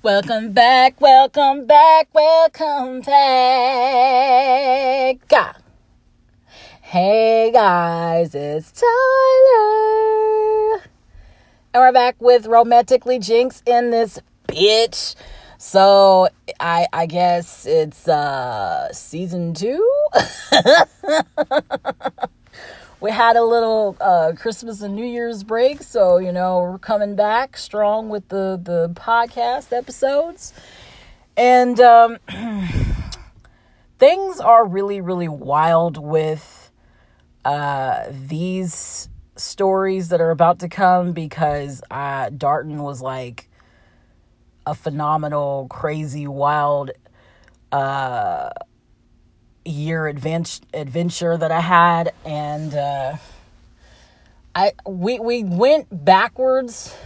Welcome back, welcome back, welcome back. Hey guys, it's Tyler. And we're back with Romantically Jinxed in this bitch. So I I guess it's uh season two. we had a little uh, Christmas and New Year's break, so you know we're coming back strong with the the podcast episodes, and um, things are really really wild with uh, these stories that are about to come because uh, Darton was like a phenomenal, crazy, wild. Uh, year adventure adventure that I had and uh I we we went backwards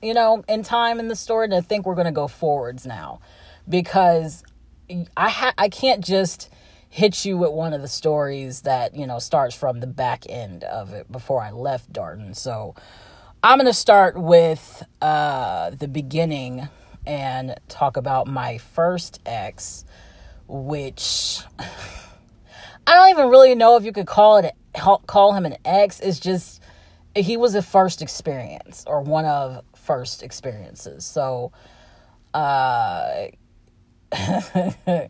you know in time in the story and I think we're to go forwards now because I ha- I can't just hit you with one of the stories that you know starts from the back end of it before I left Darton so I'm going to start with uh the beginning and talk about my first ex which I don't even really know if you could call it call him an ex. It's just he was a first experience or one of first experiences. So, uh,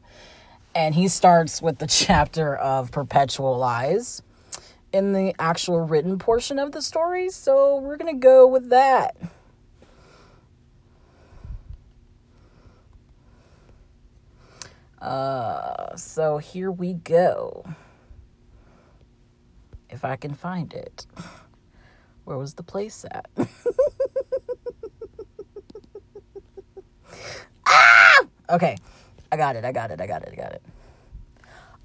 and he starts with the chapter of perpetual lies in the actual written portion of the story. So we're gonna go with that. Uh, so here we go. If I can find it. Where was the place at? ah! Okay. I got it. I got it. I got it. I got it.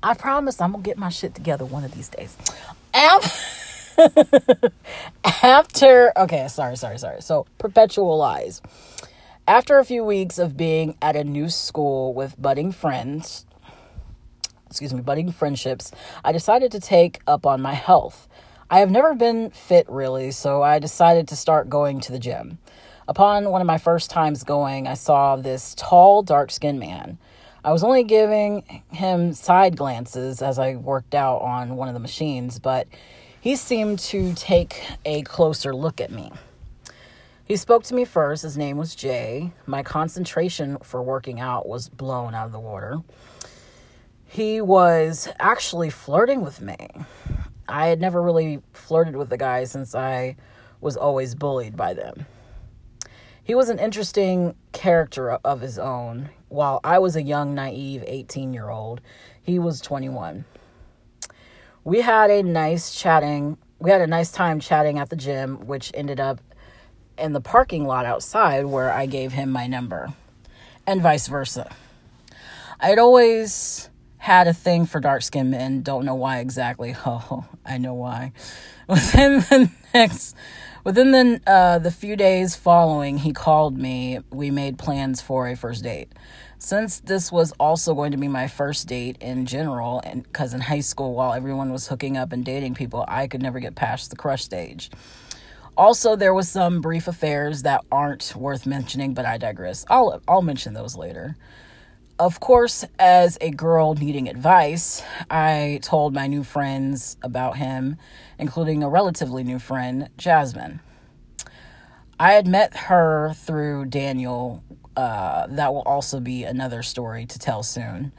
I promise I'm going to get my shit together one of these days. After, okay, sorry, sorry, sorry. So, perpetual lies. After a few weeks of being at a new school with budding friends, excuse me, budding friendships, I decided to take up on my health. I have never been fit really, so I decided to start going to the gym. Upon one of my first times going, I saw this tall, dark skinned man. I was only giving him side glances as I worked out on one of the machines, but he seemed to take a closer look at me. He spoke to me first. His name was Jay. My concentration for working out was blown out of the water. He was actually flirting with me. I had never really flirted with the guy since I was always bullied by them. He was an interesting character of his own. While I was a young, naive 18 year old, he was 21. We had a nice chatting, we had a nice time chatting at the gym, which ended up in the parking lot outside where I gave him my number, and vice versa. I'd always had a thing for dark skinned men, don't know why exactly. Oh, I know why. Within the next within the uh, the few days following, he called me. We made plans for a first date. Since this was also going to be my first date in general, and because in high school, while everyone was hooking up and dating people, I could never get past the crush stage. Also, there was some brief affairs that aren't worth mentioning, but I digress. I'll I'll mention those later. Of course, as a girl needing advice, I told my new friends about him, including a relatively new friend, Jasmine. I had met her through Daniel. Uh, that will also be another story to tell soon.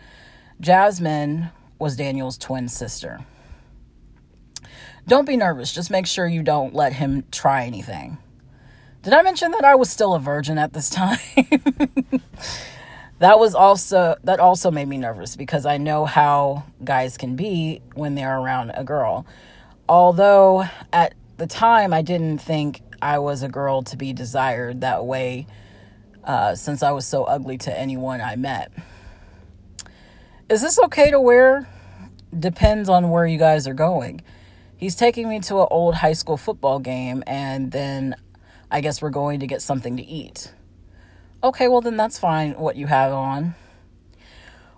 Jasmine was Daniel's twin sister. Don't be nervous. Just make sure you don't let him try anything. Did I mention that I was still a virgin at this time? that was also that also made me nervous because I know how guys can be when they're around a girl. Although at the time I didn't think I was a girl to be desired that way uh, since I was so ugly to anyone I met. Is this okay to wear? Depends on where you guys are going he's taking me to an old high school football game and then I guess we're going to get something to eat. Okay, well, then that's fine what you have on.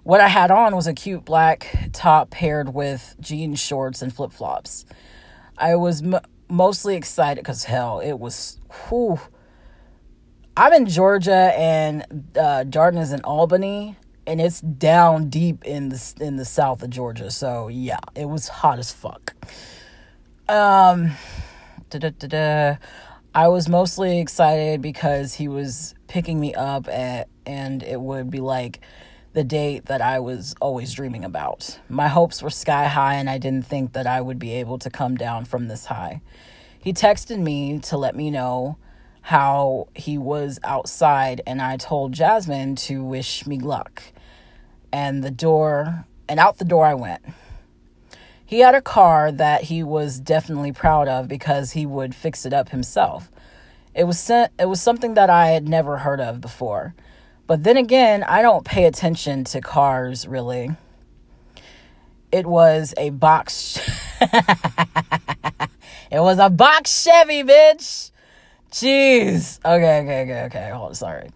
What I had on was a cute black top paired with jean shorts and flip flops. I was m- mostly excited because hell, it was, whew, I'm in Georgia and uh, Darton is in Albany, and it's down deep in the in the south of Georgia. So yeah, it was hot as fuck. Um, da-da-da-da. I was mostly excited because he was picking me up at, and it would be like the date that I was always dreaming about. My hopes were sky high, and I didn't think that I would be able to come down from this high. He texted me to let me know how he was outside, and I told Jasmine to wish me luck. And the door, and out the door I went. He had a car that he was definitely proud of because he would fix it up himself. It was it was something that I had never heard of before. But then again, I don't pay attention to cars really. It was a box It was a box Chevy, bitch. Jeez. Okay, okay, okay, okay. Hold on, sorry.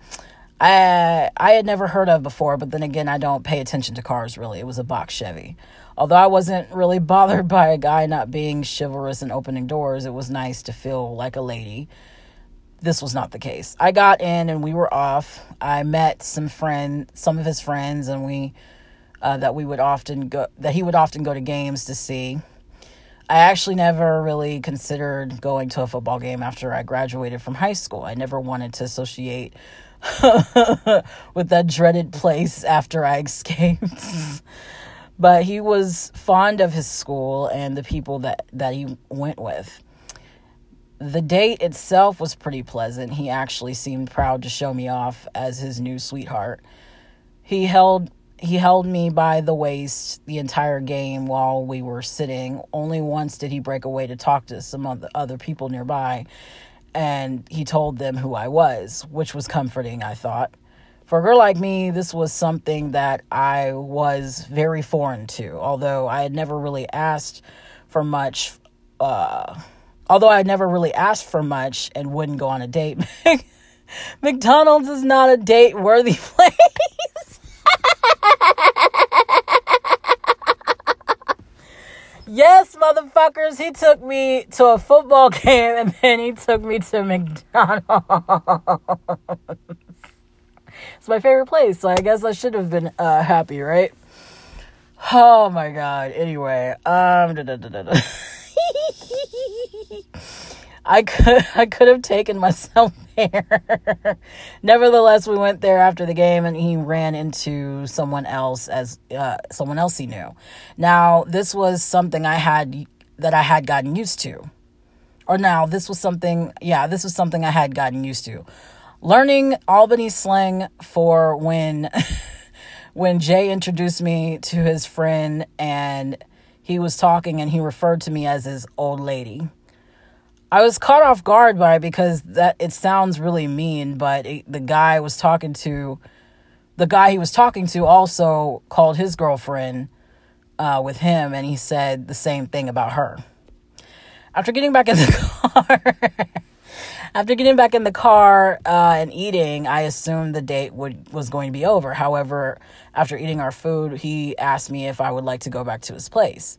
I I had never heard of before, but then again, I don't pay attention to cars really. It was a box Chevy. Although I wasn't really bothered by a guy not being chivalrous and opening doors, it was nice to feel like a lady. This was not the case. I got in and we were off. I met some friend, some of his friends, and we uh, that we would often go that he would often go to games to see. I actually never really considered going to a football game after I graduated from high school. I never wanted to associate with that dreaded place after I escaped. but he was fond of his school and the people that, that he went with. The date itself was pretty pleasant. He actually seemed proud to show me off as his new sweetheart. He held he held me by the waist the entire game while we were sitting. Only once did he break away to talk to some of the other people nearby, and he told them who I was, which was comforting, I thought. For a girl like me, this was something that I was very foreign to, although I had never really asked for much. Uh, although I had never really asked for much and wouldn't go on a date. McDonald's is not a date worthy place. yes, motherfuckers, he took me to a football game and then he took me to McDonald's. It's my favorite place, so I guess I should have been uh, happy, right? Oh my god. Anyway, um da, da, da, I could I could have taken myself there. Nevertheless, we went there after the game, and he ran into someone else as uh, someone else he knew. Now, this was something I had that I had gotten used to, or now this was something. Yeah, this was something I had gotten used to. Learning Albany slang for when when Jay introduced me to his friend and he was talking and he referred to me as his old lady. I was caught off guard by it because that it sounds really mean, but it, the guy was talking to the guy he was talking to also called his girlfriend uh, with him, and he said the same thing about her. After getting back in the car, after getting back in the car uh, and eating, I assumed the date would was going to be over. However, after eating our food, he asked me if I would like to go back to his place.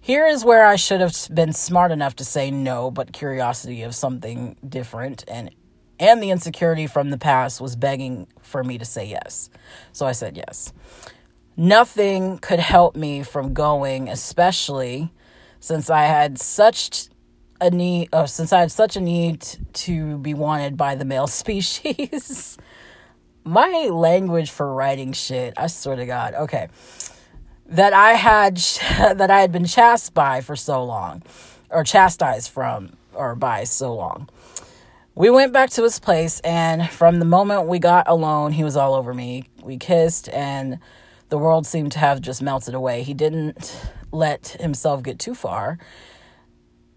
Here is where I should have been smart enough to say no, but curiosity of something different and and the insecurity from the past was begging for me to say yes. So I said yes. Nothing could help me from going, especially since I had such a need oh, since I had such a need to be wanted by the male species. My language for writing shit, I swear to God. Okay that I had that I had been chastised by for so long, or chastised from or by so long. We went back to his place, and from the moment we got alone, he was all over me. We kissed, and the world seemed to have just melted away. He didn't let himself get too far.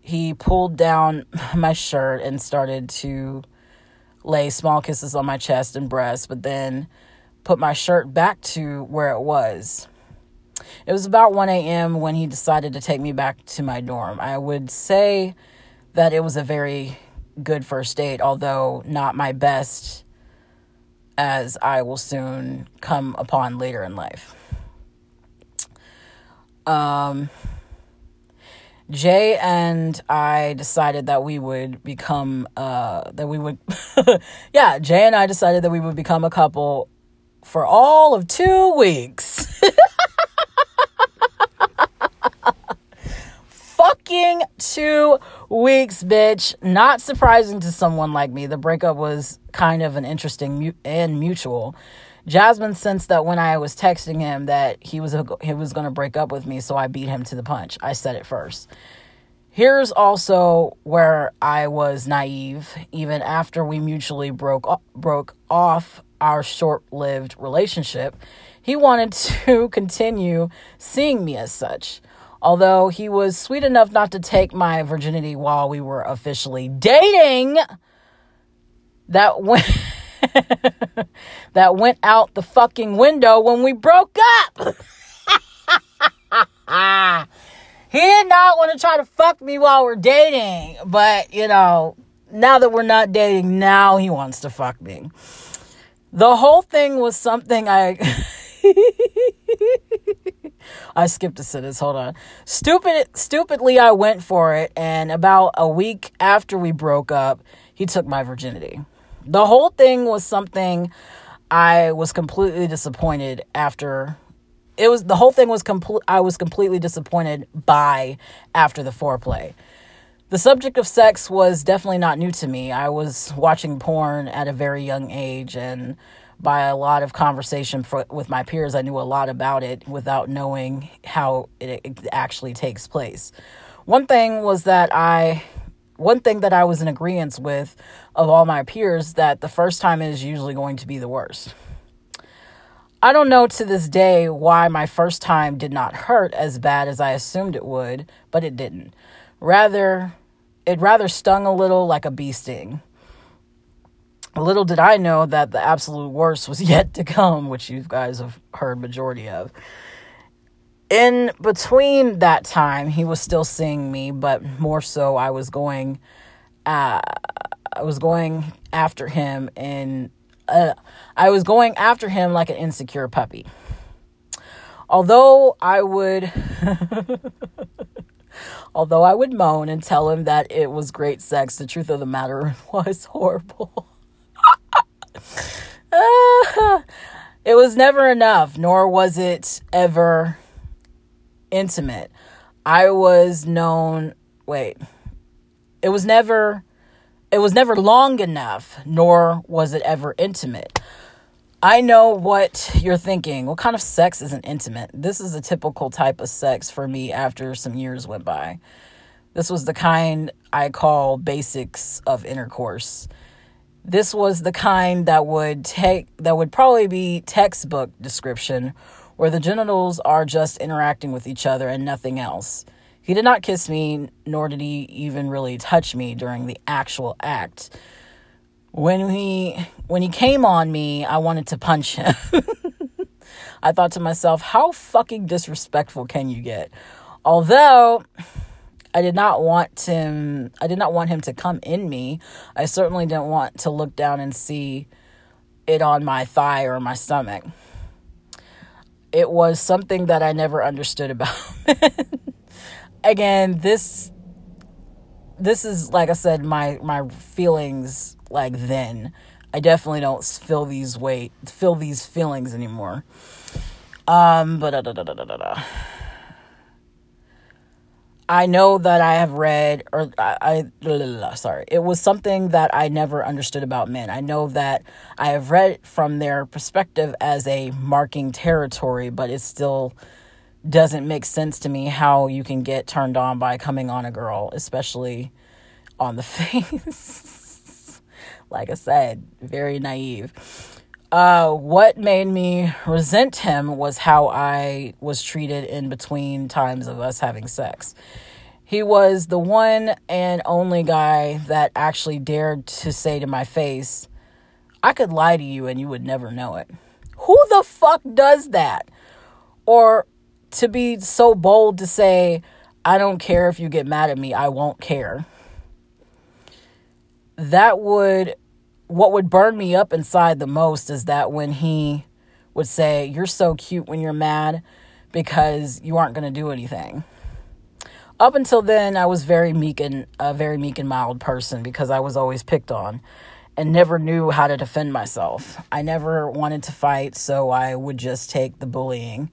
He pulled down my shirt and started to lay small kisses on my chest and breast, but then put my shirt back to where it was. It was about 1 a.m. when he decided to take me back to my dorm. I would say that it was a very good first date, although not my best, as I will soon come upon later in life. Um, Jay and I decided that we would become, uh, that we would, yeah, Jay and I decided that we would become a couple for all of two weeks. Fucking two weeks, bitch. Not surprising to someone like me. The breakup was kind of an interesting and mutual. Jasmine sensed that when I was texting him that he was a, he was going to break up with me, so I beat him to the punch. I said it first. Here's also where I was naive even after we mutually broke broke off our short-lived relationship. He wanted to continue seeing me as such. Although he was sweet enough not to take my virginity while we were officially dating, that went that went out the fucking window when we broke up. he did not want to try to fuck me while we're dating, but you know, now that we're not dating, now he wants to fuck me. The whole thing was something I I skipped a sentence. Hold on. Stupid stupidly I went for it and about a week after we broke up, he took my virginity. The whole thing was something I was completely disappointed after it was the whole thing was complete I was completely disappointed by after the foreplay. The subject of sex was definitely not new to me. I was watching porn at a very young age and by a lot of conversation for, with my peers, I knew a lot about it without knowing how it, it actually takes place. One thing was that I one thing that I was in agreement with of all my peers that the first time is usually going to be the worst. I don't know to this day why my first time did not hurt as bad as I assumed it would, but it didn't. Rather, it rather stung a little like a bee sting. Little did I know that the absolute worst was yet to come, which you guys have heard majority of in between that time, he was still seeing me, but more so, I was going, uh, I was going after him, and uh, I was going after him like an insecure puppy. Although I would, although I would moan and tell him that it was great sex, the truth of the matter was horrible. uh, it was never enough, nor was it ever intimate. I was known, wait, it was never it was never long enough nor was it ever intimate. I know what you're thinking. What kind of sex isn't intimate? This is a typical type of sex for me after some years went by. This was the kind I call basics of intercourse. This was the kind that would take that would probably be textbook description where the genitals are just interacting with each other and nothing else. He did not kiss me, nor did he even really touch me during the actual act. When he when he came on me, I wanted to punch him. I thought to myself, how fucking disrespectful can you get? Although I did not want him I did not want him to come in me. I certainly didn't want to look down and see it on my thigh or my stomach it was something that I never understood about. Again, this this is like I said my my feelings like then. I definitely don't feel these weight feel these feelings anymore. Um but da, da, da, I know that I have read, or I, I, sorry, it was something that I never understood about men. I know that I have read from their perspective as a marking territory, but it still doesn't make sense to me how you can get turned on by coming on a girl, especially on the face. like I said, very naive. Uh, what made me resent him was how I was treated in between times of us having sex. He was the one and only guy that actually dared to say to my face, I could lie to you and you would never know it. Who the fuck does that? Or to be so bold to say, I don't care if you get mad at me, I won't care. That would what would burn me up inside the most is that when he would say, You're so cute when you're mad because you aren't going to do anything. Up until then, I was very meek and a very meek and mild person because I was always picked on and never knew how to defend myself. I never wanted to fight, so I would just take the bullying.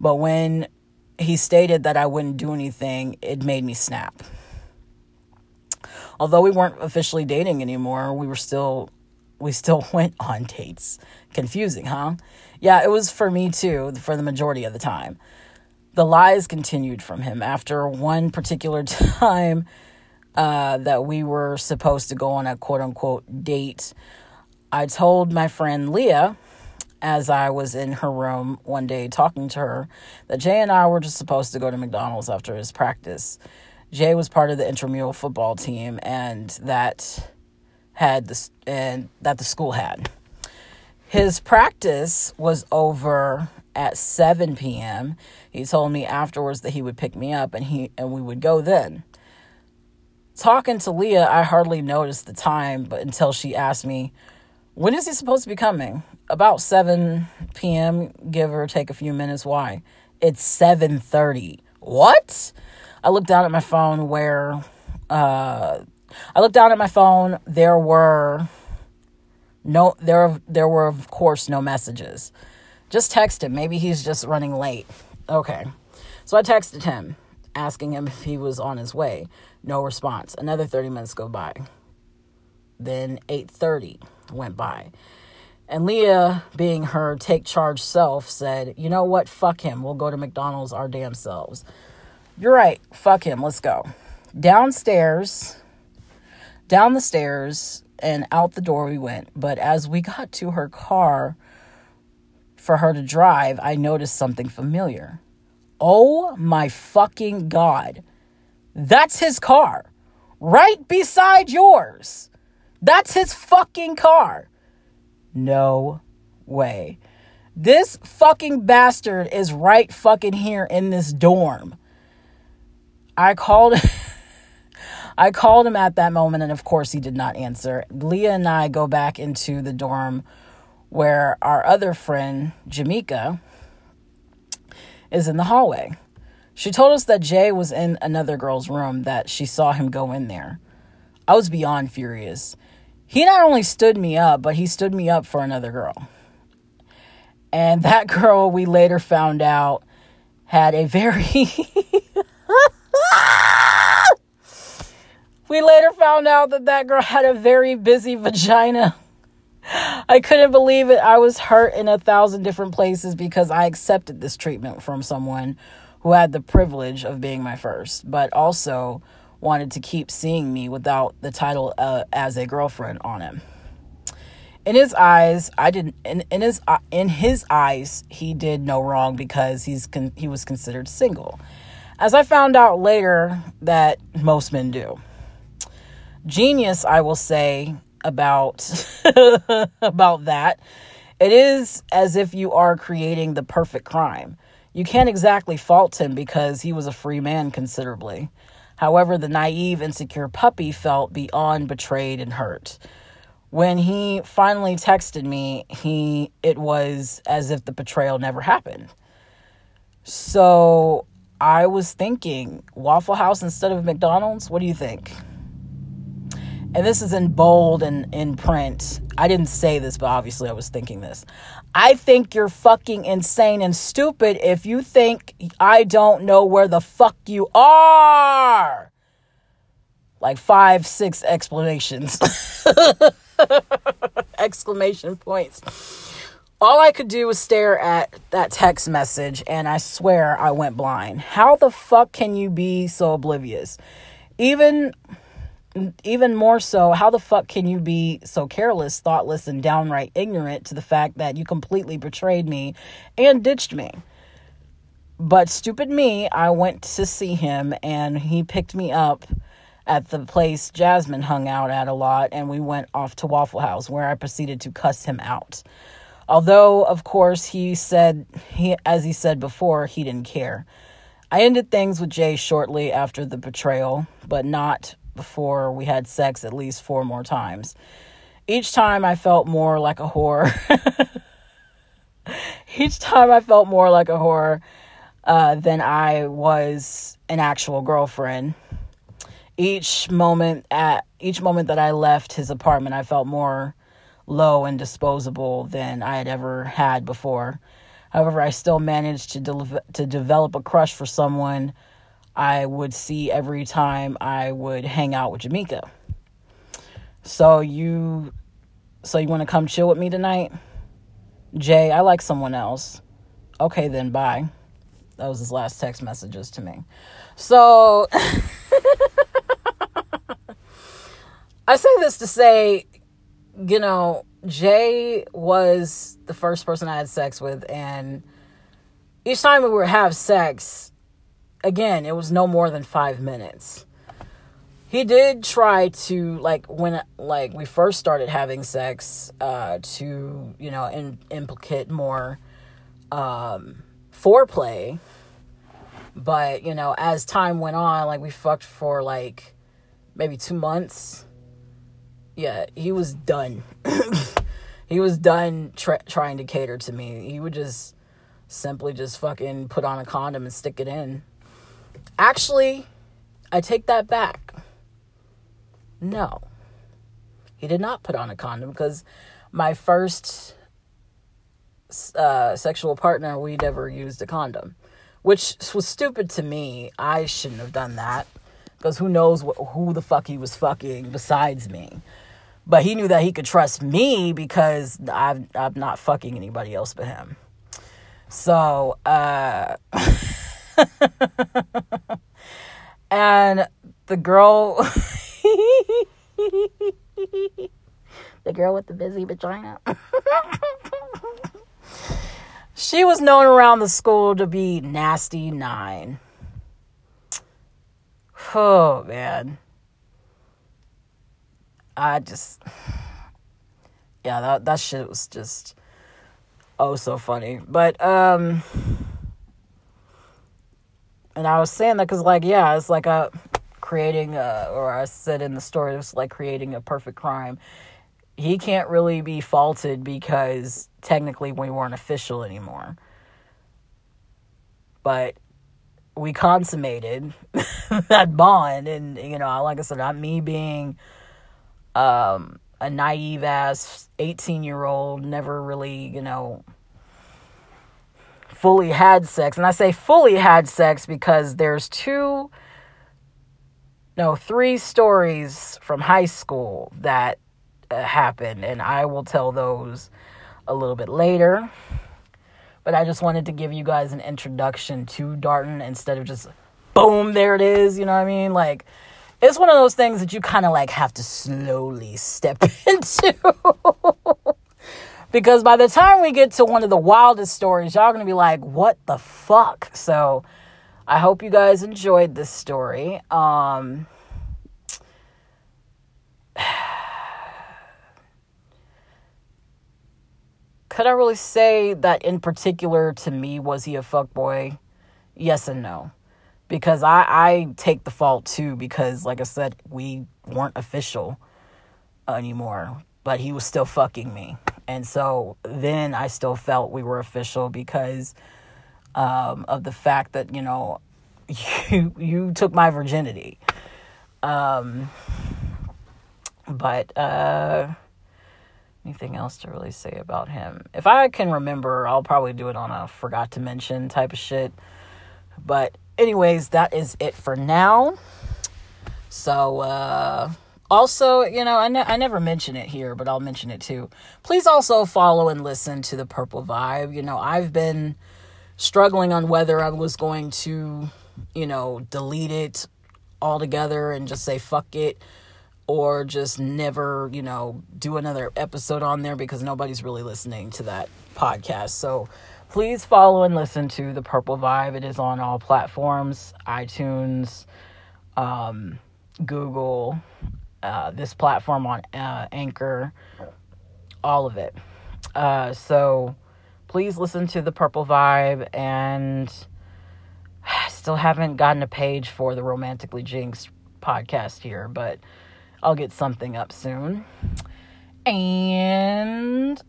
But when he stated that I wouldn't do anything, it made me snap. Although we weren't officially dating anymore, we were still we still went on dates. Confusing, huh? Yeah, it was for me too, for the majority of the time the lies continued from him after one particular time uh, that we were supposed to go on a quote unquote date. I told my friend Leah, as I was in her room one day talking to her, that Jay and I were just supposed to go to McDonald's after his practice. Jay was part of the intramural football team, and that had this and that the school had. His practice was over at 7 p.m. He told me afterwards that he would pick me up and he and we would go then. Talking to Leah, I hardly noticed the time, but until she asked me, "When is he supposed to be coming?" About 7 p.m., give or take a few minutes. Why? It's 7:30. What? I looked down at my phone where uh I looked down at my phone, there were no there there were of course no messages. Just text him. Maybe he's just running late. Okay. So I texted him asking him if he was on his way. No response. Another 30 minutes go by. Then 8:30 went by. And Leah, being her take charge self, said, "You know what? Fuck him. We'll go to McDonald's our damn selves." You're right. Fuck him. Let's go. Downstairs, down the stairs, and out the door we went. But as we got to her car, for her to drive, I noticed something familiar. Oh my fucking God. That's his car. Right beside yours. That's his fucking car. No way. This fucking bastard is right fucking here in this dorm. I called I called him at that moment and of course he did not answer. Leah and I go back into the dorm where our other friend, Jamaica, is in the hallway. She told us that Jay was in another girl's room, that she saw him go in there. I was beyond furious. He not only stood me up, but he stood me up for another girl. And that girl, we later found out, had a very. we later found out that that girl had a very busy vagina. I couldn't believe it. I was hurt in a thousand different places because I accepted this treatment from someone who had the privilege of being my first, but also wanted to keep seeing me without the title uh, as a girlfriend on him. In his eyes, I didn't. In, in his uh, in his eyes, he did no wrong because he's con, he was considered single, as I found out later that most men do. Genius, I will say, about about that. It is as if you are creating the perfect crime. You can't exactly fault him because he was a free man considerably. However, the naive, insecure puppy felt beyond betrayed and hurt. When he finally texted me, he it was as if the betrayal never happened. So I was thinking, Waffle House instead of McDonald's? What do you think? and this is in bold and in print. I didn't say this, but obviously I was thinking this. I think you're fucking insane and stupid if you think I don't know where the fuck you are. Like five, six explanations. Exclamation points. All I could do was stare at that text message, and I swear I went blind. How the fuck can you be so oblivious? Even even more so, how the fuck can you be so careless, thoughtless, and downright ignorant to the fact that you completely betrayed me and ditched me? But stupid me, I went to see him and he picked me up at the place Jasmine hung out at a lot, and we went off to Waffle House where I proceeded to cuss him out. Although, of course, he said, he, as he said before, he didn't care. I ended things with Jay shortly after the betrayal, but not before we had sex at least four more times. Each time I felt more like a whore. Each time I felt more like a whore. uh, than I was an actual girlfriend. Each moment at each moment that I left his apartment, I felt more low and disposable than I had ever had before. However, I still managed to de- to develop a crush for someone I would see every time I would hang out with Jamaica. So you so you want to come chill with me tonight? Jay, I like someone else. Okay, then bye. That was his last text messages to me. So I say this to say, you know, Jay was the first person I had sex with, and each time we would have sex, again, it was no more than five minutes. He did try to like when like we first started having sex uh to you know in, implicate more um foreplay but you know as time went on like we fucked for like maybe 2 months yeah he was done he was done tra- trying to cater to me he would just simply just fucking put on a condom and stick it in Actually, I take that back. No. He did not put on a condom because my first uh, sexual partner, we never used a condom, which was stupid to me. I shouldn't have done that because who knows what, who the fuck he was fucking besides me. But he knew that he could trust me because I've, I'm not fucking anybody else but him. So, uh, and the girl the girl with the busy vagina. She was known around the school to be nasty nine. Oh man i just yeah that, that shit was just oh so funny but um and I was saying that because, like, yeah, it's like a creating, a, or I said in the story, it's like creating a perfect crime. He can't really be faulted because technically we weren't official anymore. But we consummated that bond, and you know, like I said, not me being um, a naive ass eighteen year old, never really, you know fully had sex. And I say fully had sex because there's two, no, three stories from high school that uh, happened. And I will tell those a little bit later. But I just wanted to give you guys an introduction to Darton instead of just boom, there it is. You know what I mean? Like, it's one of those things that you kind of like have to slowly step into. because by the time we get to one of the wildest stories, y'all gonna be like, what the fuck? So I hope you guys enjoyed this story. Um, could I really say that in particular to me was he a fuck boy? Yes and no. Because I, I take the fault too, because like I said, we weren't official anymore. But he was still fucking me. And so then I still felt we were official because um, of the fact that, you know, you, you took my virginity. Um, but uh, anything else to really say about him? If I can remember, I'll probably do it on a forgot to mention type of shit. But, anyways, that is it for now. So, uh, also, you know, I, ne- I never mention it here, but I'll mention it too. Please also follow and listen to the Purple Vibe. You know, I've been struggling on whether I was going to, you know, delete it altogether and just say fuck it or just never, you know, do another episode on there because nobody's really listening to that podcast. So please follow and listen to the Purple Vibe. It is on all platforms iTunes, um, Google, uh, this platform on uh, Anchor, all of it. Uh, so please listen to the Purple Vibe, and I still haven't gotten a page for the Romantically Jinxed podcast here, but I'll get something up soon. And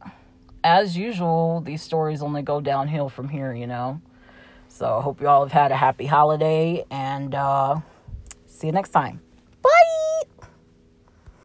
as usual, these stories only go downhill from here, you know. So I hope you all have had a happy holiday and uh, see you next time.